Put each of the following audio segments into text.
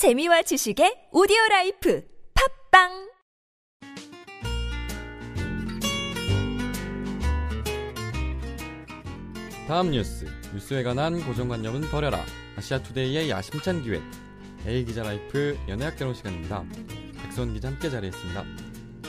재미와 지식의 오디오 라이프 팟빵 다음 뉴스 뉴스에 관한 고정관념은 버려라 아시아투데이의 야심찬 기획 A 기자 라이프 연애학 개론 시간입니다. 백수원 기자 함께 자리했습니다.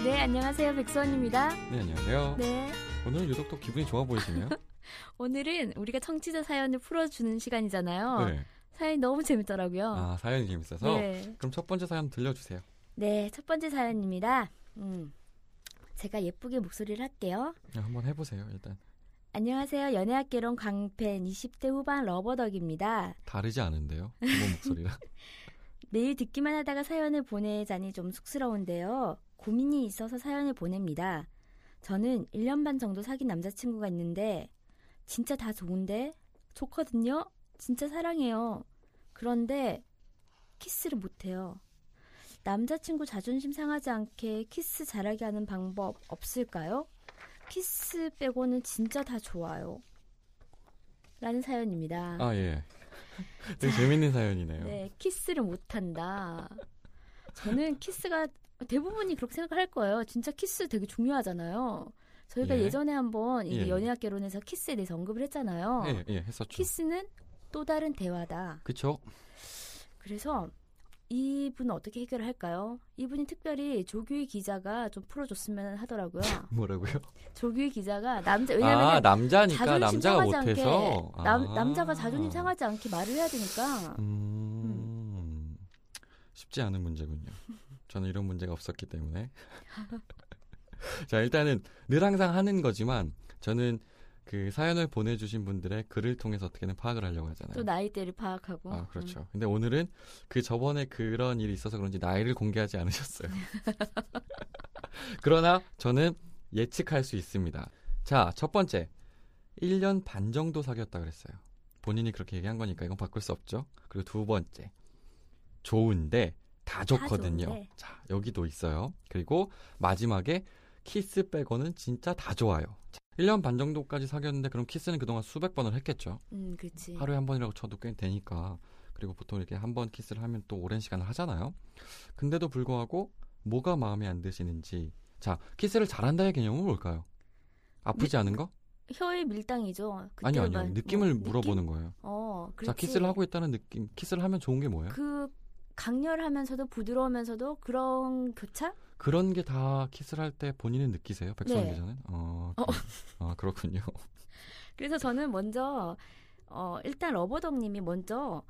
네, 안녕하세요. 백수원입니다. 네 안녕하세요. 네. 오늘은 유독 또 기분이 좋아 보이시네요. 오늘은 우리가 청취자 사연을 풀어주는 시간이잖아요. 네. 사연이 너무 재밌더라고요. 아 사연이 재밌어서 네. 그럼 첫 번째 사연 들려주세요. 네, 첫 번째 사연입니다. 음. 제가 예쁘게 목소리를 할게요. 네, 한번 해보세요 일단 안녕하세요. 연애학개론 광팬 20대 후반 러버덕입니다. 다르지 않은데요. 기본 목소리랑 매일 듣기만 하다가 사연을 보내자니 좀 쑥스러운데요. 고민이 있어서 사연을 보냅니다. 저는 1년 반 정도 사귄 남자친구가 있는데 진짜 다 좋은데 좋거든요. 진짜 사랑해요. 그런데 키스를 못해요. 남자친구 자존심 상하지 않게 키스 잘하게 하는 방법 없을까요? 키스 빼고는 진짜 다 좋아요. 라는 사연입니다. 아 예. 되게 재밌는 사연이네요. 네, 키스를 못한다. 저는 키스가 대부분이 그렇게 생각할 거예요. 진짜 키스 되게 중요하잖아요. 저희가 예. 예. 전에 한번 이 예. 연예학 개론에서 키스에 대해서 언급을 했잖아요. 예, 예 했었죠. 키스는 또 다른 대화다. 그쵸? 그래서 이분은 어떻게 해결을 할까요? 이분이 특별히 조규희 기자가 좀 풀어줬으면 하더라고요. 뭐라고요? 조규희 기자가 남자 왜냐면 아 남자니까 자존심 남자가 못해서 남, 아. 남자가 자존심 상하지 않게 말을 해야 되니까 음, 쉽지 않은 문제군요. 저는 이런 문제가 없었기 때문에. 자, 일단은 늘 항상 하는 거지만 저는 그 사연을 보내주신 분들의 글을 통해서 어떻게든 파악을 하려고 하잖아요. 또 나이대를 파악하고 아, 그렇죠. 근데 오늘은 그 저번에 그런 일이 있어서 그런지 나이를 공개하지 않으셨어요. 그러나 저는 예측할 수 있습니다. 자, 첫 번째. 1년 반 정도 사귀었다 그랬어요. 본인이 그렇게 얘기한 거니까 이건 바꿀 수 없죠. 그리고 두 번째. 좋은데 다 좋거든요. 좋은데. 자, 여기도 있어요. 그리고 마지막에 키스 빼고는 진짜 다 좋아요. 자, 1년 반 정도까지 사귀었는데 그럼 키스는 그동안 수백 번을 했겠죠. 음, 그렇지. 하루에 한 번이라고 쳐도 꽤 되니까 그리고 보통 이렇게 한 번 키스를 하면 또 오랜 시간을 하잖아요. 근데도 불구하고 뭐가 마음에 안 드시는지 자 키스를 잘한다의 개념은 뭘까요? 아프지 않은 거? 혀의 밀당이죠. 아니요 아니요 뭐 느낌을 느낌? 물어보는 거예요. 어, 그렇지. 자 키스를 하고 있다는 느낌 키스를 하면 좋은 게 뭐예요? 그 강렬하면서도 부드러우면서도 그런 교차? 그런 게 다 키스를 할 때 본인은 느끼세요? 백수원 네. 기자는? 어, 어. 그- 아 그렇군요. 그래서 저는 먼저 어, 일단 러버덕님이 먼저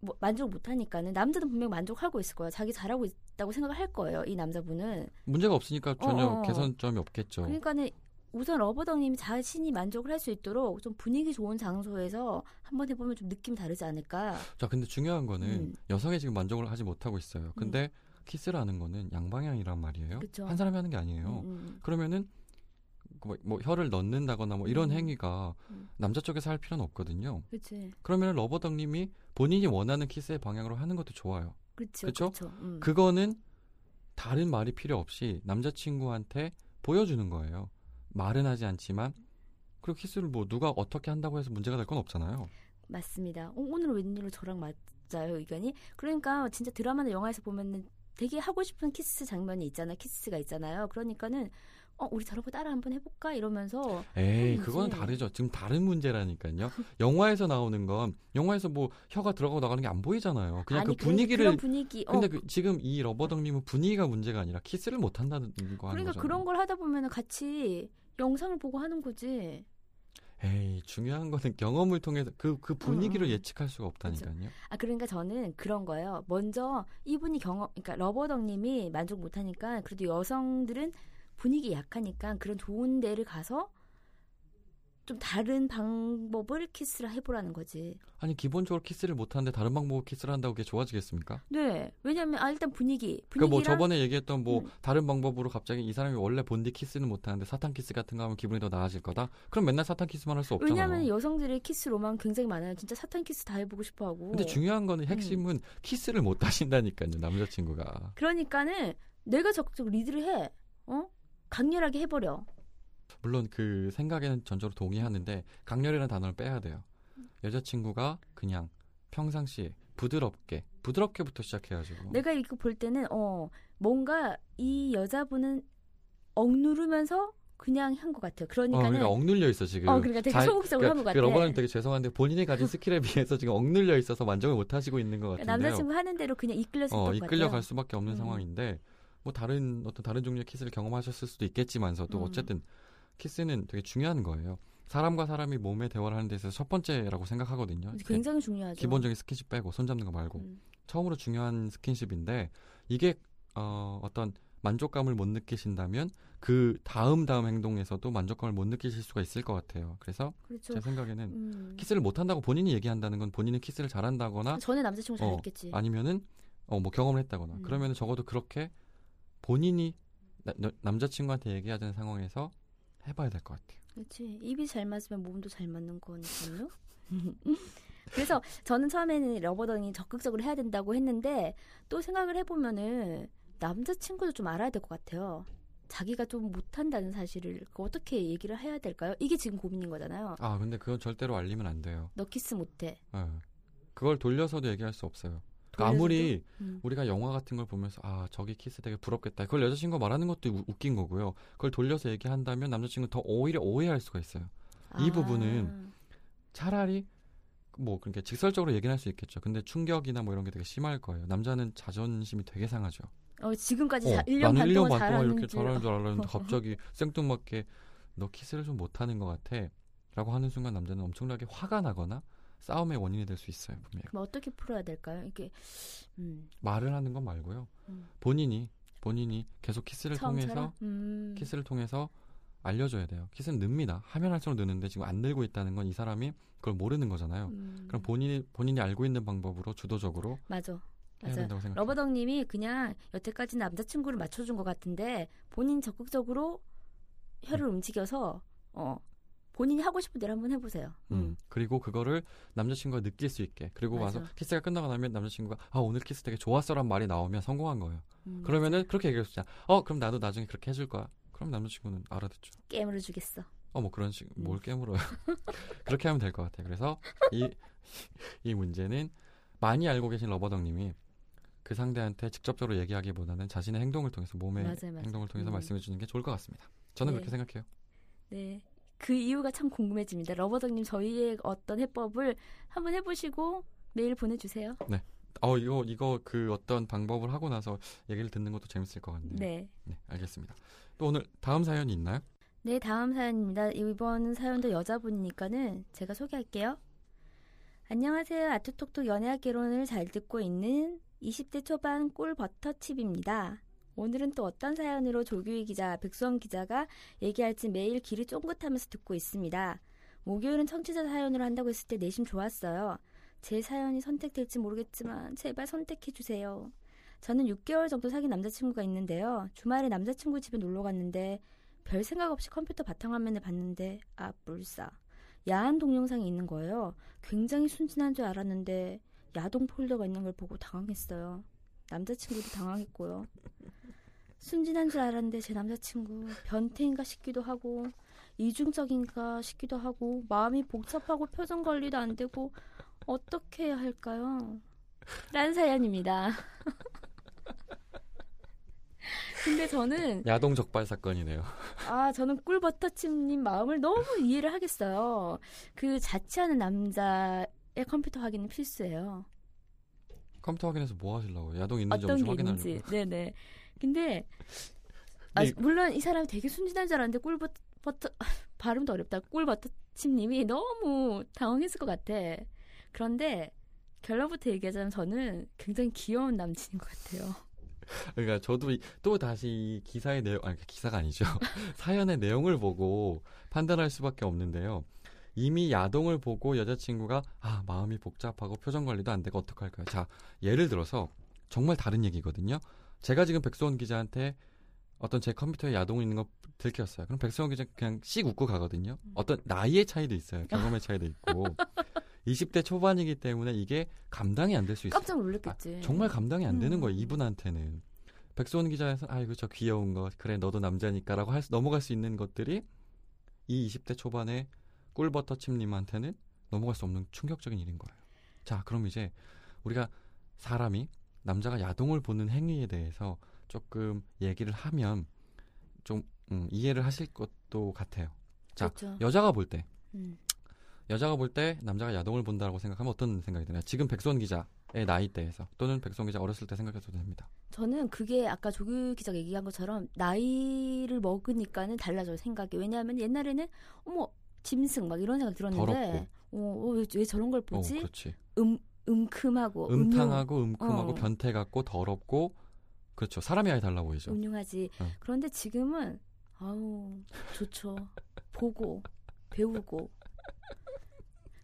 뭐 만족 못하니까는 남자는 분명 만족하고 있을 거예요. 자기 잘하고 있다고 생각을 할 거예요. 이 남자분은. 문제가 없으니까 전혀 어, 어. 개선점이 없겠죠. 그러니까는 우선 러버덕님이 자신이 만족을 할 수 있도록 좀 분위기 좋은 장소에서 한번 해보면 좀 느낌 다르지 않을까. 자 근데 중요한 거는 음. 여성이 지금 만족을 하지 못하고 있어요. 근데 키스를 하는 거는 양방향이란 말이에요. 그쵸. 한 사람이 하는 게 아니에요. 음, 음. 그러면은 뭐, 뭐 혀를 넣는다거나 뭐 이런 음. 행위가 음. 남자 쪽에서 할 필요는 없거든요. 그치. 그러면 러버덕님이 본인이 원하는 키스의 방향으로 하는 것도 좋아요. 그쵸. 음. 그거는 다른 말이 필요 없이 남자친구한테 보여주는 거예요. 말은 하지 않지만 그리고 키스를 뭐 누가 어떻게 한다고 해서 문제가 될 건 없잖아요. 맞습니다. 어, 오늘 웬일로 저랑 맞아요 의견이? 그러니까 진짜 드라마나 영화에서 보면은 되게 하고 싶은 키스 장면이 있잖아, 키스가 있잖아요. 그러니까는 어 우리 거 따라 한번 해볼까 이러면서 에이, 뭐지? 다르죠. 지금 다른 문제라니까요. 영화에서 나오는 건 영화에서 뭐 혀가 들어가고 나가는 게 안 보이잖아요. 그냥 아니 그 분위기를 그런 분위기. 어, 근데 그, 지금 이 러버덕님은 분위기가 문제가 아니라 키스를 못 한다는 거 하는 그러니까 거죠. 그런 걸 하다 보면은 같이 영상을 보고 하는 거지. 에이 중요한 거는 경험을 통해서 그 그 분위기를 음, 음. 예측할 수가 없다니까요. 아 그러니까 저는 그런 거예요. 먼저 이분이 경험, 그러니까 러버덕님이 만족 못 하니까 그래도 여성들은 분위기 약하니까 그런 좋은 데를 가서 좀 다른 방법을 키스를 해보라는 거지. 아니 기본적으로 키스를 못 하는데 다른 방법으로 키스를 한다고 그게 좋아지겠습니까? 네, 왜냐면 아 일단 분위기, 그뭐 분위기랑 저번에 얘기했던 뭐 음. 다른 방법으로 갑자기 이 사람이 원래 본디 키스는 못 하는데 사탕 키스 같은 거 하면 기분이 더 나아질 거다. 그럼 맨날 사탕 키스만 할 수 없잖아요. 왜냐면 여성들의 키스 로망 굉장히 많아요. 진짜 사탕 키스 다 해보고 싶어하고. 근데 중요한 거는 음. 핵심은 키스를 못 하신다니까요, 남자친구가. 그러니까는 내가 적극 리드를 해, 어? 강렬하게 해버려. 물론 그 생각에는 전적으로 동의하는데 강렬이라는 단어를 빼야 돼요. 여자친구가 그냥 평상시에 부드럽게 부드럽게부터 시작해야죠. 내가 이거 볼 때는 어 뭔가 이 여자분은 억누르면서 그냥 한 것 같아요. 어, 그러니까는 그러니까 억눌려 있어 지금. 어, 그러니까 되게 자- 소극적으로 한것 같아. 러버덕님 되게 죄송한데 본인이 가진 스킬에 비해서 지금 억눌려 있어서 만족을 못 하시고 있는 것 같은데요. 남자친구 하는 대로 그냥 이끌렸을 어, 것 이끌려 같아요. 갈 수밖에 없는 음. 상황인데 뭐 다른 어떤 다른 종류의 키스를 경험하셨을 수도 있겠지만서도 음. 어쨌든 키스는 되게 중요한 거예요. 사람과 사람이 몸의 대화를 하는 데 있어서 첫 번째라고 생각하거든요. 굉장히 중요하죠. 기본적인 스킨십 빼고 손 잡는 거 말고 음. 처음으로 중요한 스킨십인데 이게 어, 어떤 만족감을 못 느끼신다면 그 다음 다음 행동에서도 만족감을 못 느끼실 수가 있을 것 같아요. 그래서 그렇죠. 제 생각에는 음. 키스를 못 한다고 본인이 얘기한다는 건 본인은 키스를 잘한다거나 전에 남자친구 어, 잘했겠지. 아니면은 어 뭐 경험을 했다거나 음. 그러면 적어도 그렇게 본인이 나- 너- 남자친구한테 얘기하자는 상황에서 해봐야 될 것 같아요. 그렇지. 입이 잘 맞으면 몸도 잘 맞는 거니까요. 그래서 저는 처음에는 러버덕님이 적극적으로 해야 된다고 했는데 또 생각을 해보면은 남자친구도 좀 알아야 될 것 같아요. 자기가 좀 못한다는 사실을 그거 어떻게 얘기를 해야 될까요? 이게 지금 고민인 거잖아요. 아 근데 그건 절대로 알리면 안 돼요. 너 키스 못해. 예. 그걸 돌려서도 얘기할 수 없어요. 그러니까? 아무리 음. 우리가 영화 같은 걸 보면서 아 저기 키스 되게 부럽겠다. 그걸 여자친구가 말하는 것도 우- 웃긴 거고요. 그걸 돌려서 얘기한다면 남자친구 더 오히려 오해할 수가 있어요. 이 아. 부분은 차라리 뭐 그렇게 직설적으로 얘기는 할 수 있겠죠. 근데 충격이나 뭐 이런 게 되게 심할 거예요. 남자는 자존심이 되게 상하죠. 어, 지금까지 어, 자, 1년 나는 반 1년 동안 반 동안 잘하는 이렇게 줄 잘하는 줄 알았는데 갑자기 생뚱맞게 너 키스를 좀 못하는 것 같아. 라고 하는 순간 남자는 엄청나게 화가 나거나 싸움의 원인이 될 수 있어요. 분명히. 그럼 어떻게 풀어야 될까요? 이게 음, 말을 하는 건 말고요. 음. 본인이 본인이 계속 키스를 처음처럼 통해서 음. 키스를 통해서 알려줘야 돼요. 키스는 늡니다. 하면 할수록 느는데 지금 안 늘고 있다는 건 이 사람이 그걸 모르는 거잖아요. 음. 그럼 본인이 본인이 알고 있는 방법으로 주도적으로 맞아. 러버덕님이 그냥 여태까지 남자친구를 맞춰준 것 같은데 본인 적극적으로 혀를 움직여서 어 본인이 하고 싶은 대로 한번 해보세요. 음. 그리고 그거를 남자친구가 느낄 수 있게 그리고 맞아. 와서 키스가 끝나고 나면 남자친구가 아 오늘 키스 되게 좋았어란 말이 나오면 성공한 거예요. 음. 그러면은 그렇게 얘기할 수 있잖아. 어 그럼 나도 나중에 그렇게 해줄 거야. 그럼 남자친구는 알아듣죠. 게임을 주겠어. 어 뭐 그런 식 음. 뭘 깨물어요. 그렇게 하면 될 것 같아요. 그래서 이 이 문제는 많이 알고 계신 러버덕님이 그 상대한테 직접적으로 얘기하기보다는 자신의 행동을 통해서 몸의 맞아요. 행동을 통해서 음. 말씀해 주는 게 좋을 것 같습니다. 저는 네. 그렇게 생각해요. 네. 그 이유가 참 궁금해집니다. 러버덕님 저희의 어떤 해법을 한번 해보시고 메일 보내주세요. 어 이거 이거 그 어떤 방법을 하고 나서 얘기를 듣는 것도 재밌을 것 같네요. 네. 네, 알겠습니다. 또 오늘 다음 사연이 있나요? 네, 다음 사연입니다. 이번 사연도 여자분이니까는 제가 소개할게요. 안녕하세요. 아트톡톡 연애학 개론을 잘 듣고 있는 20대 초반 꿀버터칩입니다. 오늘은 또 어떤 사연으로 조규희 기자, 백수원 기자가 얘기할지 매일 귀를 쫑긋하면서 듣고 있습니다. 목요일은 청취자 사연으로 한다고 했을 때 내심 좋았어요. 제 사연이 선택될지 모르겠지만 제발 선택해주세요. 저는 6개월 정도 사귄 남자친구가 있는데요. 주말에 남자친구 집에 놀러 갔는데 별 생각 없이 컴퓨터 바탕화면을 봤는데 아 불사 야한 동영상이 있는 거예요. 굉장히 순진한 줄 알았는데 야동 폴더가 있는 걸 보고 당황했어요. 남자친구도 당황했고요. 순진한 줄 알았는데 제 남자친구 변태인가 싶기도 하고 이중적인가 싶기도 하고 마음이 복잡하고 표정 관리도 안 되고 어떻게 해야 할까요? 라는 사연입니다. 근데 저는 야동 적발 사건이네요. 아, 저는 꿀버터칩님 마음을 너무 이해를 하겠어요. 그 자취하는 남자의 컴퓨터 확인은 필수예요. 컴퓨터 확인해서 뭐 하시려고? 야동 있는지 어떤 게 확인하려고. 있는지. 네네. 근데 아, 이- 물론 이 사람이 되게 순진한 줄 알았는데 꿀버터 버터, 발음도 어렵다. 꿀버터칩님이 너무 당황했을 것 같아. 그런데 결론부터 얘기하자면 저는 굉장히 귀여운 남친인 것 같아요. 그러니까 저도 이- 또 다시 이 기사의 내용, 아니 기사가 아니죠. 사연의 내용을 보고 판단할 수밖에 없는데요. 이미 야동을 보고 여자친구가 아 마음이 복잡하고 표정 관리도 안 되고 어떡할까요? 자 예를 들어서 정말 다른 얘기거든요. 제가 지금 백수원 기자한테 어떤 제 컴퓨터에 야동이 있는 거 들켰어요. 그럼 백수원 기자 그냥 씩 웃고 가거든요. 어떤 나이의 차이도 있어요. 경험의 차이도 있고 20대 초반이기 때문에 이게 감당이 안 될 수 있어요. 깜짝 놀랐겠지. 정말 감당이 안 되는 음. 거예요 이분한테는 백수원 기자에서 아이고 저 귀여운 거 그래 너도 남자니까라고 할 수, 넘어갈 수 있는 것들이 이 20대 초반의 꿀버터칩님한테는 넘어갈 수 없는 충격적인 일인 거예요. 자 그럼 이제 우리가 사람이 남자가 야동을 보는 행위에 대해서 조금 얘기를 하면 좀 음, 이해를 하실 것도 같아요. 자, 그렇죠. 여자가 볼 때, 음. 여자가 볼 때 남자가 야동을 본다고 생각하면 어떤 생각이 드나요? 지금 백수원 기자의 나이대에서 또는 백수원 기자 어렸을 때 생각해도 됩니다. 저는 그게 아까 조규 기자가 얘기한 것처럼 나이를 먹으니까는 달라져요 생각이. 왜냐하면 옛날에는 어머 짐승 막 이런 생각 들었는데 더럽고. 어, 어, 왜, 왜 저런 걸 어, 보지? 그렇지. 음 음큼하고 음탕하고 음큼하고 어. 변태 같고 더럽고 그렇죠. 사람이 아예 달라 보이죠. 음흉하지. 어. 그런데 지금은 아우 좋죠. 보고 배우고.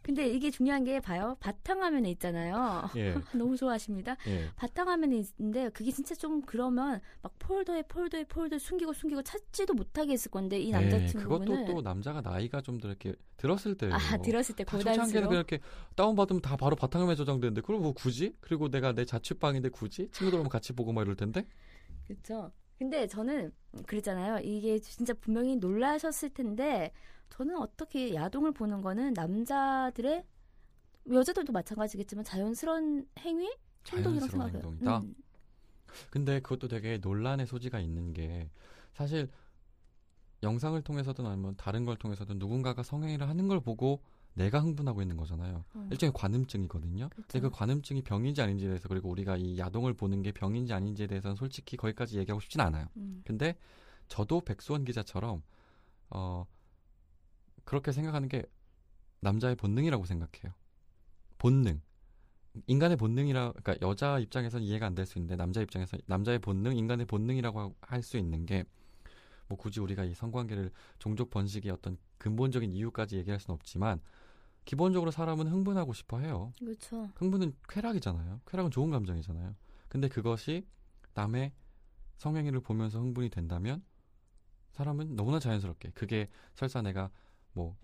근데 이게 중요한 게 봐요. 바탕화면에 있잖아요. 예, 너무 좋아하십니다. 예. 바탕화면에 있는데 그게 진짜 좀 그러면 막 폴더에 폴더에 폴더 숨기고 숨기고 찾지도 못하게 했을 건데 이 예, 남자친구는 그것도 또 남자가 나이가 좀더 이렇게 들었을 때예요. 아 들었을 때 고단수로 그냥 이렇게 다운 받으면 다 바로 바탕화면에 저장되는데 그걸 뭐 굳이? 그리고 내가 내 자취방인데 굳이? 친구들 오면 같이 보고 막 이럴 텐데? 그렇죠. 근데 저는 그랬잖아요. 이게 진짜 분명히 놀라셨을 텐데 저는 어떻게 야동을 보는 거는 남자들의 여자들도 마찬가지겠지만 자연스러운 행위, 행동이라고 자연스러운 생각해요. 행동이다? 음. 근데 그것도 되게 논란의 소지가 있는 게 사실 영상을 통해서든 아니면 다른 걸 통해서든 누군가가 성행위를 하는 걸 보고 내가 흥분하고 있는 거잖아요. 어. 일종의 관음증이거든요. 근데 그쵸. 그 관음증이 병인지 아닌지에 대해서 그리고 우리가 이 야동을 보는 게 병인지 아닌지에 대해서는 솔직히 거기까지 얘기하고 싶진 않아요. 음. 근데 저도 백수원 기자처럼 어 그렇게 생각하는 게 남자의 본능이라고 생각해요. 본능. 인간의 본능이라 그러니까 여자 입장에서는 이해가 안 될 수 있는데 남자 입장에서 남자의 본능, 인간의 본능이라고 할 수 있는 게 뭐 굳이 우리가 이 성관계를 종족 번식의 어떤 근본적인 이유까지 얘기할 수는 없지만 기본적으로 사람은 흥분하고 싶어 해요. 그렇죠. 흥분은 쾌락이잖아요. 쾌락은 좋은 감정이잖아요. 근데 그것이 남의 성행위를 보면서 흥분이 된다면 사람은 너무나 자연스럽게 그게 설사 내가 뭐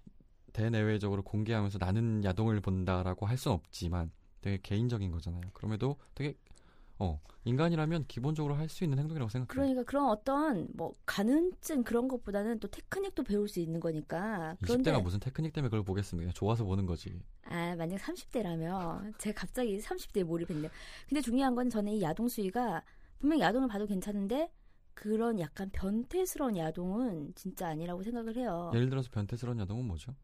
대내외적으로 공개하면서 나는 야동을 본다라고 할 수는 없지만 되게 개인적인 거잖아요. 그럼에도 되게 어 인간이라면 기본적으로 할 수 있는 행동이라고 생각해요. 그러니까 그런 어떤 뭐 가능증 그런 것보다는 또 테크닉도 배울 수 있는 거니까. 20대가 무슨 테크닉 때문에 그걸 보겠습니까? 그냥 좋아서 보는 거지. 아, 만약 30대라면 제가 갑자기 30대에 몰입했네요. 근데 중요한 건 저는 이 야동 수위가 분명 야동을 봐도 괜찮은데 그런 약간 변태스러운 야동은 진짜 아니라고 생각을 해요. 예를 들어서 변태스러운 야동은 뭐죠?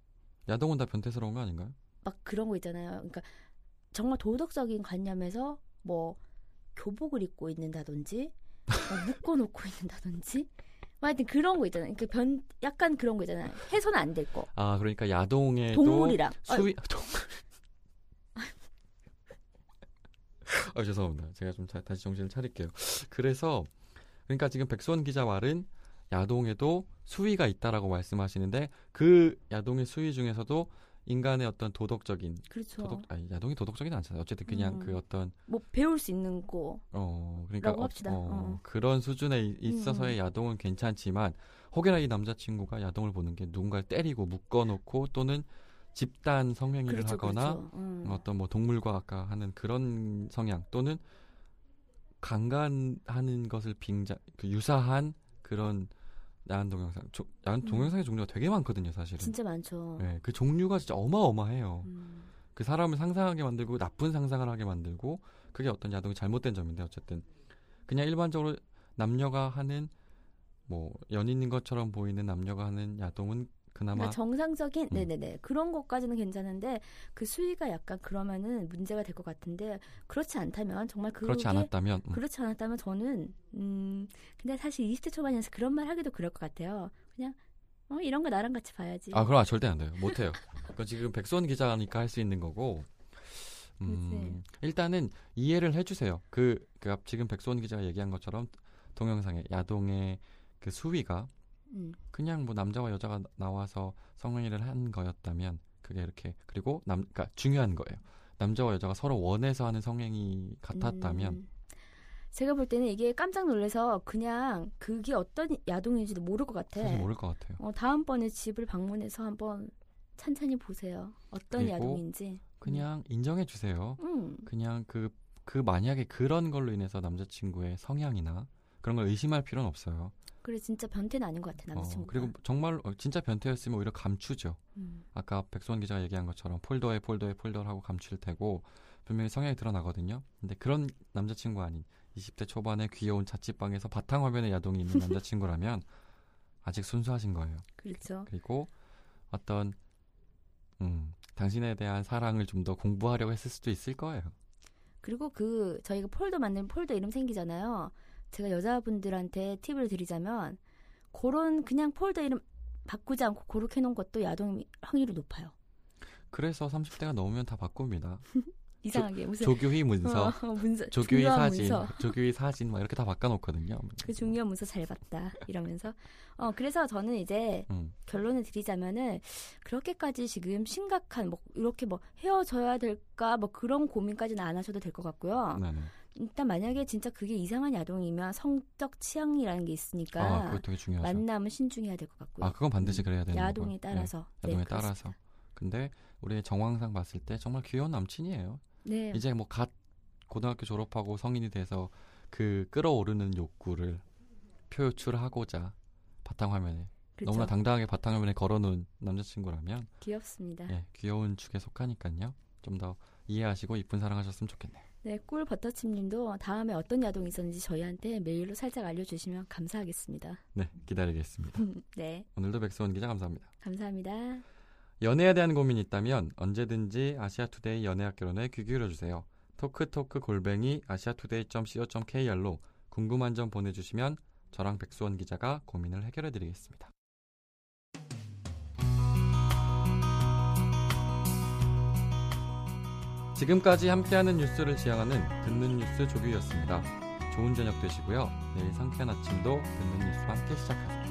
야동은 다 변태스러운 거 아닌가요? 막 그런 거 있잖아요. 그러니까 정말 도덕적인 관념에서 뭐 교복을 입고 있는다든지 뭐 묶어놓고 있는다든지 뭐 하여튼 그런 거 있잖아요. 그 변 약간 그런 거 있잖아요. 해서는 안 될 거. 아 그러니까 야동에도 동물이랑 수위 동물. 아 죄송합니다. 제가 좀 자- 다시 정신을 차릴게요. 그래서 그러니까 지금 백수원 기자 말은 야동에도 수위가 있다라고 말씀하시는데 그 야동의 수위 중에서도 인간의 어떤 도덕적인 그렇죠. 도덕 아니 야동이 도덕적인 않잖아요. 어쨌든 그냥 음. 그 어떤 뭐 배울 수 있는 거. 어 그러니까 어. 어, 어. 그런 수준에 이- 있어서의 야동은 괜찮지만 혹여나 이 남자친구가 야동을 보는 게 누군가를 때리고 묶어놓고 또는 집단 성행위를 그렇죠, 하거나 그렇죠. 음. 어떤 뭐 동물과 아까 하는 그런 성향 또는 강간하는 것을 빙자 그 유사한 그런 야한 동영상 조- 야한 음. 동영상의 종류가 되게 많거든요 사실은 진짜 많죠. 네, 그 종류가 진짜 어마어마해요 음. 그 사람을 상상하게 만들고 나쁜 상상을 하게 만들고 그게 어떤 야동이 잘못된 점인데 어쨌든 그냥 일반적으로 남녀가 하는 뭐 연인인 것처럼 보이는 남녀가 하는 야동은 그나마 그러니까 정상적인 음. 네네네 그런 것까지는 괜찮은데 그 수위가 약간 그러면은 문제가 될 것 같은데 그렇지 않다면 정말 그게 그렇지 않았다면 음. 그렇지 않았다면 저는 음 근데 사실 20대 초반이라서 그런 말 하기도 그럴 것 같아요. 그냥 어 이런 거 나랑 같이 봐야지. 아 그럼 절대 안 돼요 못 해요 그건 지금 백수원 기자니까 할 수 있는 거고 음, 일단은 이해를 해주세요 그, 그 앞- 지금 백수원 기자가 얘기한 것처럼 동영상의 야동의 그 수위가 음. 그냥 뭐 남자와 여자가 나- 나와서 성행위를 한 거였다면 그게 이렇게 그리고 남 그러니까 중요한 거예요. 남자와 여자가 서로 원해서 하는 성행위 같았다면 음. 제가 볼 때는 이게 깜짝 놀라서 그냥 그게 어떤 야동인지도 모를 것 같아. 사실 모를 것 같아요. 어, 다음번에 집을 방문해서 한번 찬찬히 보세요. 어떤 야동인지. 그냥 인정해 주세요. 음. 그냥 그 그 만약에 그런 걸로 인해서 남자친구의 성향이나 그런 걸 의심할 필요는 없어요. 그래 진짜 변태는 아닌 것 같아 어, 남자친구가. 그리고 정말 어, 진짜 변태였으면 오히려 감추죠. 음. 아까 백수원 기자가 얘기한 것처럼 폴더에 폴더에 폴더를 하고 감출 테고 분명히 성향이 드러나거든요. 근데 그런 남자친구 아닌 20대 초반에 귀여운 자취방에서 바탕화면에 야동이 있는 남자친구라면 아직 순수하신 거예요. 그렇죠. 그리고 어떤 음, 당신에 대한 사랑을 좀 더 공부하려고 했을 수도 있을 거예요. 그리고 그 저희가 폴더 만들면 폴더 이름 생기잖아요. 제가 여자분들한테 팁을 드리자면 그런 그냥 폴더 이름 바꾸지 않고 그렇게 해놓은 것도 야동 확률이 높아요. 그래서 30대가 넘으면 다 바꿉니다. 이상하게 무슨 조교희 문서, 어, 문서 조교희 사진, 문서. 조교희 사진 막 이렇게 다 바꿔놓거든요. 그 중요한 문서 잘 봤다 이러면서 어 그래서 저는 이제 음, 결론을 드리자면은 그렇게까지 지금 심각한 뭐 이렇게 뭐 헤어져야 될까 뭐 그런 고민까지는 안 하셔도 될 것 같고요. 네네. 일단 만약에 진짜 그게 이상한 야동이면 성적 취향이라는 게 있으니까 아, 그거 되게 중요하죠. 만남은 신중해야 될 것 같고요. 아, 그건 반드시 그래야 되는 거고요. 야동에 따라서 네, 야동에 네, 따라서. 근데 우리의 정황상 봤을 때 정말 귀여운 남친이에요. 네 이제 뭐 갓 고등학교 졸업하고 성인이 돼서 그 끌어오르는 욕구를 표출하고자 바탕화면에 그렇죠. 너무나 당당하게 바탕화면에 걸어놓은 남자친구라면 귀엽습니다. 예, 귀여운 축에 속하니까요. 좀 더 이해하시고 이쁜 사랑하셨으면 좋겠네요. 네, 꿀 버터칩님도 다음에 어떤 야동이 있었는지 저희한테 메일로 살짝 알려주시면 감사하겠습니다. 네, 기다리겠습니다. 네, 오늘도 백수원 기자 감사합니다. 감사합니다. 연애에 대한 고민이 있다면 언제든지 아시아투데이 연애학 결혼에 귀 기울여주세요. 토크토크 골뱅이 아시아투데이.co.kr로 궁금한 점 보내주시면 저랑 백수원 기자가 고민을 해결해드리겠습니다. 지금까지 함께하는 뉴스를 지향하는 듣는 뉴스 조규였습니다. 좋은 저녁 되시고요. 내일 상쾌한 아침도 듣는 뉴스와 함께 시작하세요.